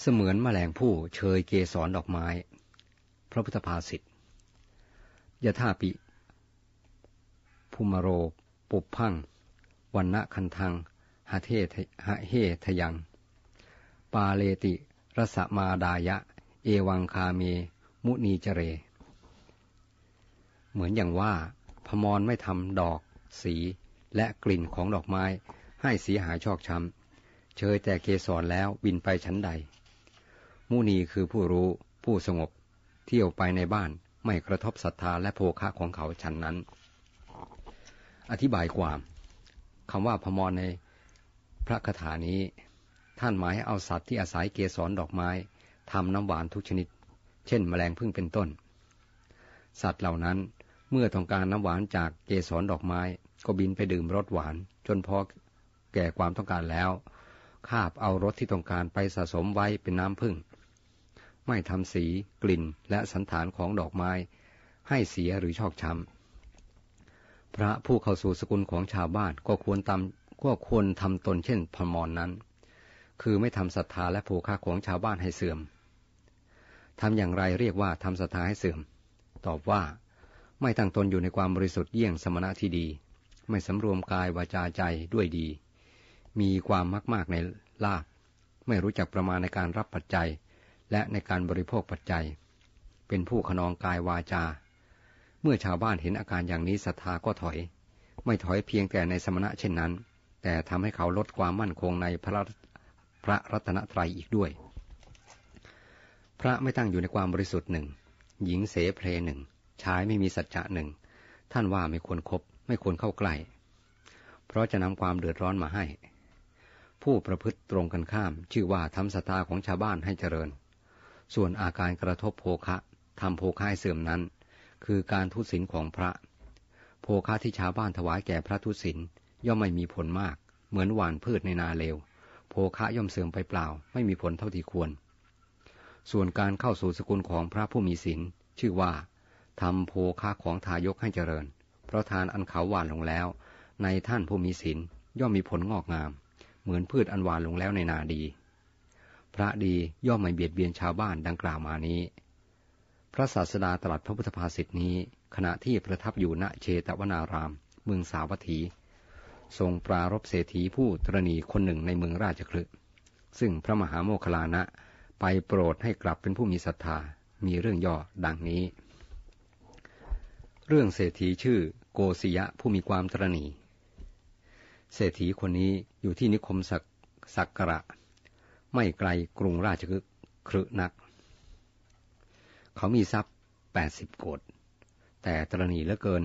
เสมือนแมลงผู้เชยเกสรดอกไม้ พระพุทธภาษิตยะท่าปิ ภูมโร ปุบพังวันณะคันทังหะเทหะเฮทยัง ปาเลติรสมาดายะ เอวังคาเม มุนีเจเร เหมือนอย่างว่าพมรไม่ทำดอก สีและกลิ่นของดอกไม้ให้เสียหายชอกช้ำ เชยแต่เกสรแล้วบินไปชั้นใด มุนีคือผู้รู้ ผู้สงบ เที่ยวไปในบ้านไม่กระทบศรัทธาและโภคะของเขาฉันนั้น อธิบายความคำว่าพมรในพระคาถานี้ ท่านหมายให้เอาสัตว์ที่อาศัยเกสรดอกไม้ทำน้ำหวานทุกชนิด เช่นแมลงพึ่งเป็นต้น สัตว์เหล่านั้นเมื่อต้องการน้ำหวานจากเกสรดอกไม้ ก็บินไปดื่มรสหวาน จนพอแก่ความต้องการแล้ว คาบเอารสที่ต้องการไปสะสมไว้เป็นน้ำพึ่ง ไม่ทำสี กลิ่น และสันฐานของดอกไม้ ให้เสียหรือชอกช้ำ พระผู้เข้าสู่สกุลของชาวบ้านก็ควรตำก็ควรทำตนเช่นพมรนนั้น คือไม่ทำศรัทธาและผูกค่าของชาวบ้านให้เสื่อมทำอย่างไรเรียกว่าทำศรัทธาให้เสื่อม ตอบว่า ไม่ตั้งตนอยู่ในความบริสุทธิ์เยี่ยงสมณะที่ดี ไม่สำรวมกายวาจาใจด้วยดี มีความมากมากในลาบไม่รู้จักประมาณในการรับปัจจัย และในการบริโภคปัจจัย เป็นผู้ขนองกายวาจา เมื่อชาวบ้านเห็นอาการอย่างนี้ศรัทธาก็ถอย ไม่ถอยเพียงแต่ในสมณะเช่นนั้น แต่ทำให้เขาลดความมั่นคงในพระพระรัตนตรัยอีกด้วย พระไม่ตั้งอยู่ในความบริสุทธิ์หนึ่ง หญิงเสเพลหนึ่ง ชายไม่มีสัจจะหนึ่ง ท่านว่าไม่ควรครบไม่ควรเข้าใกล้ เพราะจะนำความเดือดร้อนมาให้ ผู้ประพฤติตรงกันข้าม ชื่อว่าทำสตาของชาวบ้านให้เจริญ ส่วนอาการกระทบโภคะทำโภคะให้เสื่อมนั้น คือการทุศินของพระ โภคะที่ชาวบ้านถวายแก่พระทุศินย่อมไม่มีผลมาก เหมือนหวานพืชในนาเลวโภคะย่อมเสื่อมไปเปล่า ไม่มีผลเท่าที่ควร ส่วนการเข้าสู่สกุลของพระผู้มีศีลชื่อว่าทำโภคะของทายกให้เจริญ เพราะทานอันเขาหวานลงแล้ว ในท่านผู้มีศีลย่อมมีผลงอกงาม เหมือนพืชอันหวานลงแล้วในนาดี พระดีย่อมไม่เบียดเบียนชาวบ้านดังกล่าวมานี้ พระศาสดาตรัสพระพุทธภาษิตนี้ ขณะที่ประทับอยู่ณเชตวนาราม เมืองสาวัตถี ทรงปรารบเศรษฐีผู้ตรณีคนหนึ่งในเมืองราชคลึซึ่งพระมหาโมคลานะไปโปรดให้กลับเป็นผู้มีศรัทธา มีเรื่องย่อดังนี้ เรื่องเศรษฐีชื่อโกศิยะผู้มีความตรณี เศรษฐีคนนี้อยู่ที่นิคมสักสักกระ ไม่ไกลกรุงราชคฤห์ครนัก เขามีทรัพย์แปดสิบโกดแต่ตรณีเหลือเกิน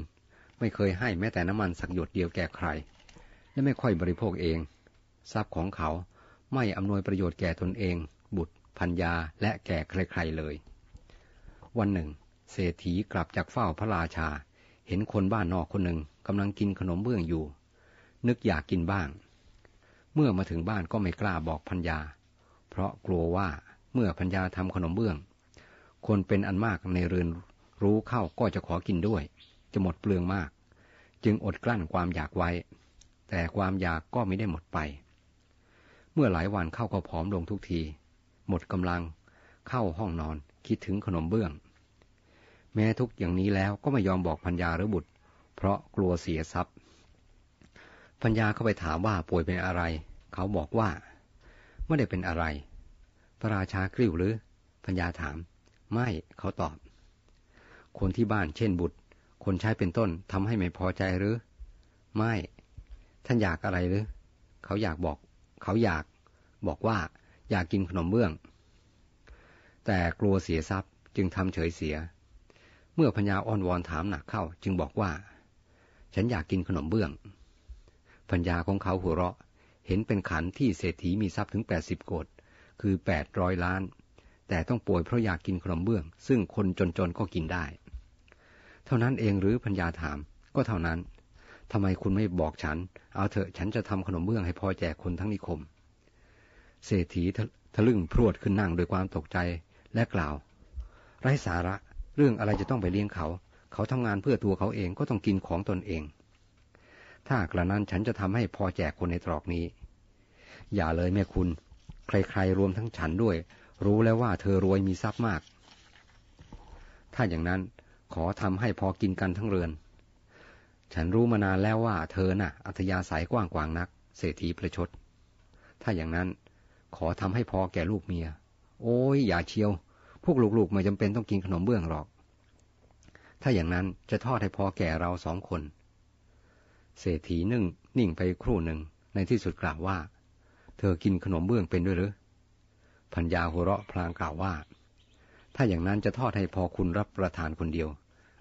ไม่เคยให้แม้แต่น้ำมันสักหยดเดียวแก่ใคร และไม่ค่อยบริโภคเอง ทรัพย์ของเขาไม่อำนวยประโยชน์แก่ตนเอง บุตรพัญญาและแก่ใครๆเลย วันหนึ่ง เศรษฐีกลับจากเฝ้าพระราชา เห็นคนบ้านนอกคนหนึ่งกำลังกินขนมเบื้องอยู่ นึกอยากกินบ้าง เมื่อมาถึงบ้านก็ไม่กล้าบอกพัญญา ราะกลัวว่าเมื่อพัญญาทำขนมเบื้อง คนเป็นอันมากในเรือนรู้เข้าก็จะขอกินด้วย จะหมดเปลืองมาก จึงอดกลั้นความอยากไว้ แต่ความอยากก็ไม่ได้หมดไป เมื่อหลายวันเข้าก็ผอมลงทุกที หมดกำลังเข้าห้องนอนคิดถึงขนมเบื้อง แม้ทุกอย่างนี้แล้วก็ไม่ยอมบอกพัญญาหรือบุตร เพราะกลัวเสียทรัพย์พัญญาเข้าไปถามว่าป่วยเป็นอะไร เขาบอกว่า ไม่ได้เป็นอะไร พระราชากริ้วหรือพัญญาถาม ไม่เขาตอบ คนที่บ้านเช่นบุตร คนใช้เป็นต้นทำให้ไม่พอใจหรือ ไม่ ท่านอยากอะไรหรือ เขาอยากบอก เขาอยาก บอกว่าอยากกินขนมเบื้อง แต่กลัวเสียทรัพย์จึงทำเฉยเสีย เมื่อพญาอ้อนวอนถามหนักเข้า จึงบอกว่า ฉันอยากกินขนมเบื้องพัญญาของเขาหัวเราะ เห็นเป็นขันที่เศรษฐีมีทรัพย์ถึงแปดสิบโกด คือแปดร้อยล้าน แต่ต้องป่วยเพราะอยากกินขนมเบื้อง ซึ่งคนจนๆก็กินได้ เท่านั้นเองหรือพัญญาถาม ก็เท่านั้นทำไมคุณไม่บอกฉัน เอาเถอะฉันจะทำขนมเบื้องให้พอแจกคนทั้งนิคม เศรษฐีทะลึ่งพรวดขึ้นนั่งโดยความตกใจและกล่าว ไร้สาระ เรื่องอะไรจะต้องไปเลี้ยงเขา เขาทำงานเพื่อตัวเขาเองก็ต้องกินของตนเอง ถ้ากระนั้นฉันจะทำให้พอแจกคนในตรอกนี้ อย่าเลยแม่คุณ ใครๆรวมทั้งฉันด้วย รู้แล้วว่าเธอรวยมีทรัพย์มาก ถ้าอย่างนั้นขอทำให้พอกินกันทั้งเรือน ฉันรู้มานานแล้วว่าเธอน่ะ อัธยาศัยกว้างกวางนัก เศรษฐีประชด ถ้าอย่างนั้นขอทำให้พอแก่ลูกเมีย โอ้ยอย่าเชียว พวกลูกๆไม่จำเป็นต้องกินขนมเบื้องหรอก ถ้าอย่างนั้นจะทอดให้พอแก่เราสองคน เศรษฐีนึ่งนิ่งไปครู่หนึ่งในที่สุดกล่าวว่า เธอกินขนมเบื้องเป็นด้วยหรือพัญญาหัวเราะพลางกล่าวว่า ถ้าอย่างนั้นจะทอดให้พอคุณรับประทานคนเดียว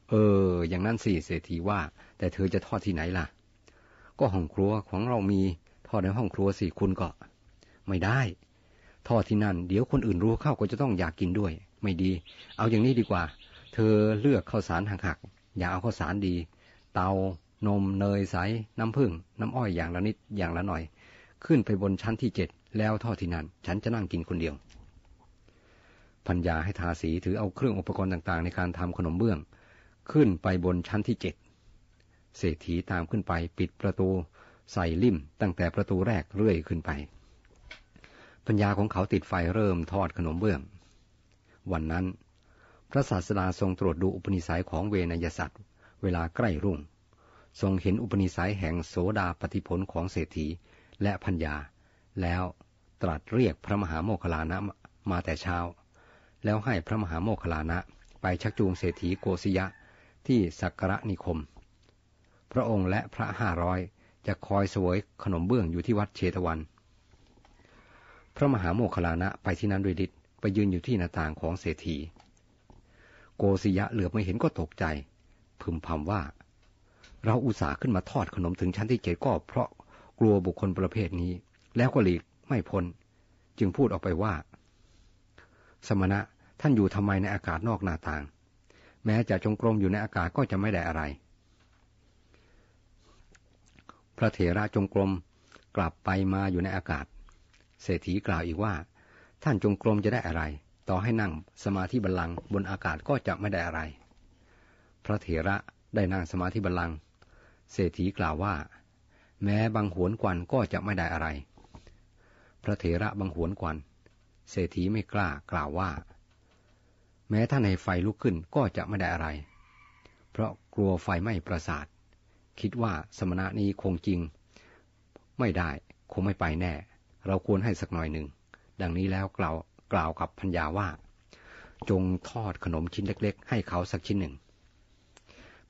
เออ อย่างนั้นสิเศรษฐีว่า แต่เธอจะทอดที่ไหนล่ะ ก็ห้องครัวของเรามีทอดในห้องครัวสิคุณก็ ไม่ได้ ทอดที่นั่น เดี๋ยวคนอื่นรู้เข้าก็จะต้องอยากกินด้วย ไม่ดี เอาอย่างนี้ดีกว่า เธอเลือกข้าวสารหักๆอย่าเอาข้าวสารดี เตานมเนยใสน้ำผึ้งน้ำอ้อยอย่างละนิดอย่างละหน่อย ขึ้นไปบนชั้นที่เจ็ดแล้วทอดที่นั่น ฉันจะนั่งกินคนเดียว พัญญาให้ทาสีถือเอาเครื่องอุปกรณ์ต่างๆ ในการทำขนมเบื้อง ขึ้นไปบนชั้นที่เจ็ดเศรษฐีตามขึ้นไปปิดประตูใส่ลิ่มตั้งแต่ประตูแรกเรื่อยขึ้นไป ปัญญาของเขาติดไฟเริ่มทอดขนมเบื้อง วันนั้น พระศาสดาทรงตรวจดูอุปนิสัยของเวนยสัตว์เวลาใกล้รุ่ง ทรงเห็นอุปนิสัยแห่งโสดาปฏิผลของเศรษฐี และพัญญา แล้วตรัสเรียกพระมหาโมคคลานะมาแต่เช้า แล้วให้พระมหาโมคคลานะไปชักจูงเศรษฐีโกศยะที่สักระนิคม พระองค์และพระห้าร้อยจะคอยสวยขนมเบื้องอยู่ที่วัดเชตวัน พระมหาโมคคลานะไปที่นั้นด้วยฤทธิ์ไปยืนอยู่ที่หน้าต่างของเศรษฐี โกศิยะเหลือบไม่เห็นก็ตกใจ พึมพำว่า เราอุตส่าห์ขึ้นมาทอดขนมถึงชั้นที่เจ็ดก็เพราะ กลัวบุคคลประเภทนี้ แล้วก็หลีกไม่พ้น จึงพูดออกไปว่า สมณะท่านอยู่ทำไมในอากาศนอกหน้าต่าง แม้จะจงกรมอยู่ในอากาศก็จะไม่ได้อะไร พระเถระจงกรมกลับไปมาอยู่ในอากาศ เศรษฐีกล่าวอีกว่า ท่านจงกรมจะได้อะไร ต่อให้นั่งสมาธิบัลลังก์บนอากาศก็จะไม่ได้อะไร พระเถระได้นั่งสมาธิบัลลังก์เศรษฐีกล่าวว่า แม้บางหวนกวันก็จะไม่ได้อะไร พระเถระบางหวนกวัน เศรษฐีไม่กล้ากล่าวว่า แม้ท่านให้ไฟลุกขึ้นก็จะไม่ได้อะไร เพราะกลัวไฟไหม้ประสาท คิดว่าสมณะนี้คงจริง ไม่ได้คงไม่ไปแน่ เราควรให้สักหน่อยหนึ่ง ดังนี้แล้วกล่าวกล่าวกับพัญญาว่า จงทอดขนมชิ้นเล็ก ๆ ให้เขาสักชิ้นหนึ่ง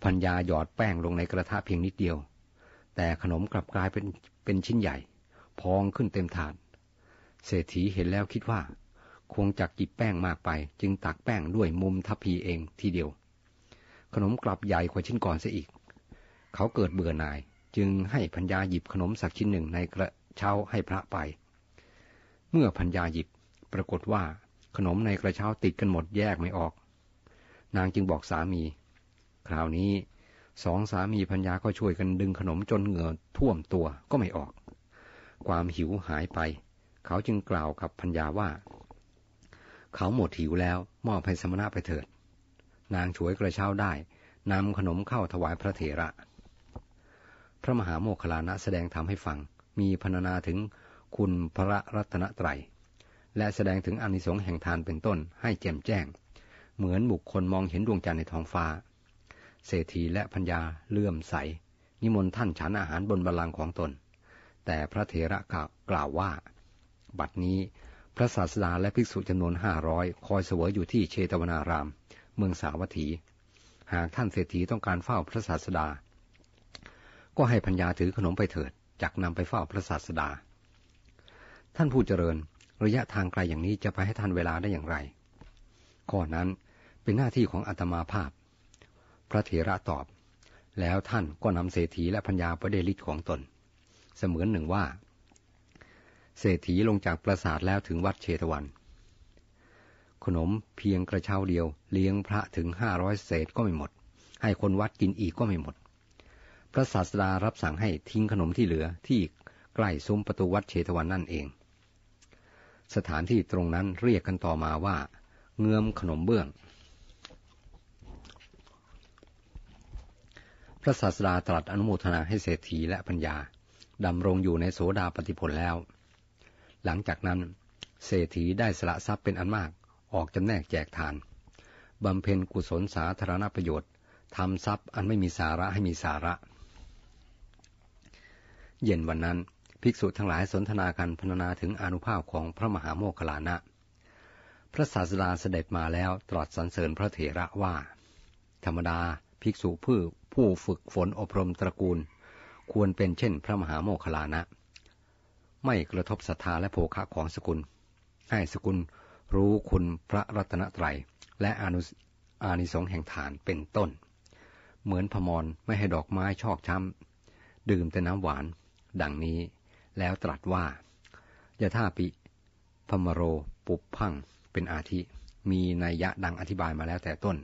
พัญญาหยอดแป้งลงในกระทะเพียงนิดเดียว แต่ขนมกลับกลายเป็นเป็นชิ้นใหญ่ พองขึ้นเต็มถาด เศรษฐีเห็นแล้วคิดว่า คงจักกิบแป้งมากไป จึงตักแป้งด้วยมุมทัพพีเองทีเดียว ขนมกลับใหญ่กว่าชิ้นก่อนเสียอีก เขาเกิดเบื่อหน่าย จึงให้พัญญาหยิบขนมสักชิ้นหนึ่งในกระเช้าให้พระไป เมื่อพัญญาหยิบปรากฏว่าขนมในกระเช้าติดกันหมดแยกไม่ออก นางจึงบอกสามี คราวนี้ สองสามีพัญญาก็ช่วยกันดึงขนมจนเหงื่อท่วมตัวก็ไม่ออก ความหิวหายไป เขาจึงกล่าวกับพัญญาว่า เขาหมดหิวแล้วมอบให้สมณะไปเถิด นางช่วยกระเช้าได้นำขนมเข้าถวายพระเถระ พระมหาโมคลานะแสดงธรรมให้ฟัง มีพรรณนาถึงคุณพระรัตนตรัย และแสดงถึงอนิสงส์แห่งทานเป็นต้นให้แจ่มแจ้ง เหมือนบุคคลมองเห็นดวงจันทร์ในท้องฟ้า เศรษฐีและพัญญาเลื่อมใส นิมนต์ท่านฉันอาหารบนบัลลังก์ของตน แต่พระเถระกล่าวว่า บัดนี้พระศาสดาและภิกษุจำนวนห้าร้อยคอยเสวยอยู่ที่เชตวนาราม เมืองสาวัตถี หากท่านเศรษฐีต้องการเฝ้าพระศาสดา ก็ให้พัญญาถือขนมไปเถิดจักนำไปเฝ้าพระศาสดา ท่านผู้เจริญระยะทางไกลอย่างนี้จะไปให้ท่านเวลาได้อย่างไร ข้อนั้นเป็นหน้าที่ของอัตมาภาพ พระเถระตอบ แล้วท่านก็นำเศรษฐีและพัญญาไปเดลิตของตน เสมือนหนึ่งว่า เศรษฐีลงจากปราสาทแล้วถึงวัดเชตวัน ขนมเพียงกระเช้าเดียว เลี้ยงพระถึงห้าร้อยเศษก็ไม่หมด ให้คนวัดกินอีกก็ไม่หมด พระศาสดารับสั่งให้ทิ้งขนมที่เหลือที่ใกล้ซุ้มประตูวัดเชตวันนั่นเอง สถานที่ตรงนั้นเรียกกันต่อมาว่า เงือมขนมเบื้อง ระศาสดาตรัสอนุโมทนาให้เศรษฐีและปัญญา ดำรงอยู่ในโสดาปฏิผลแล้ว หลังจากนั้นเศรษฐีได้สละทรัพย์เป็นอันมาก ออกจำแนกแจกทาน บำเพ็ญกุศลสาธารณประโยชน์ทำทรัพย์อันไม่มีสาระให้มีสาระ เย็นวันนั้น ภิกษุทั้งหลายสนทนากันพรรณนาถึงอนุภาพของพระมหาโมคคลานะ พระศาสดาเสด็จมาแล้วตรัสสรรเสริญพระเถระว่า ธรรมดาภิกษุผู้ ผู้ฝึกฝนอบรมตระกูล ควรเป็นเช่น พระมหาโมคคลานะ ไม่กระทบศรัทธาและโภคะของสกุล ให้สกุลรู้คุณพระรัตนตรัย และอนุอานิสงส์แห่งฐานเป็นต้น เหมือนพมรไม่ให้ดอกไม้ชอกช้ำ ดื่มแต่น้ำหวาน ดังนี้ แล้วตรัสว่ายะท่าปิ พมโร ปุบพัง เป็นอาทิ มีนัยยะดังอธิบายมาแล้วแต่ต้น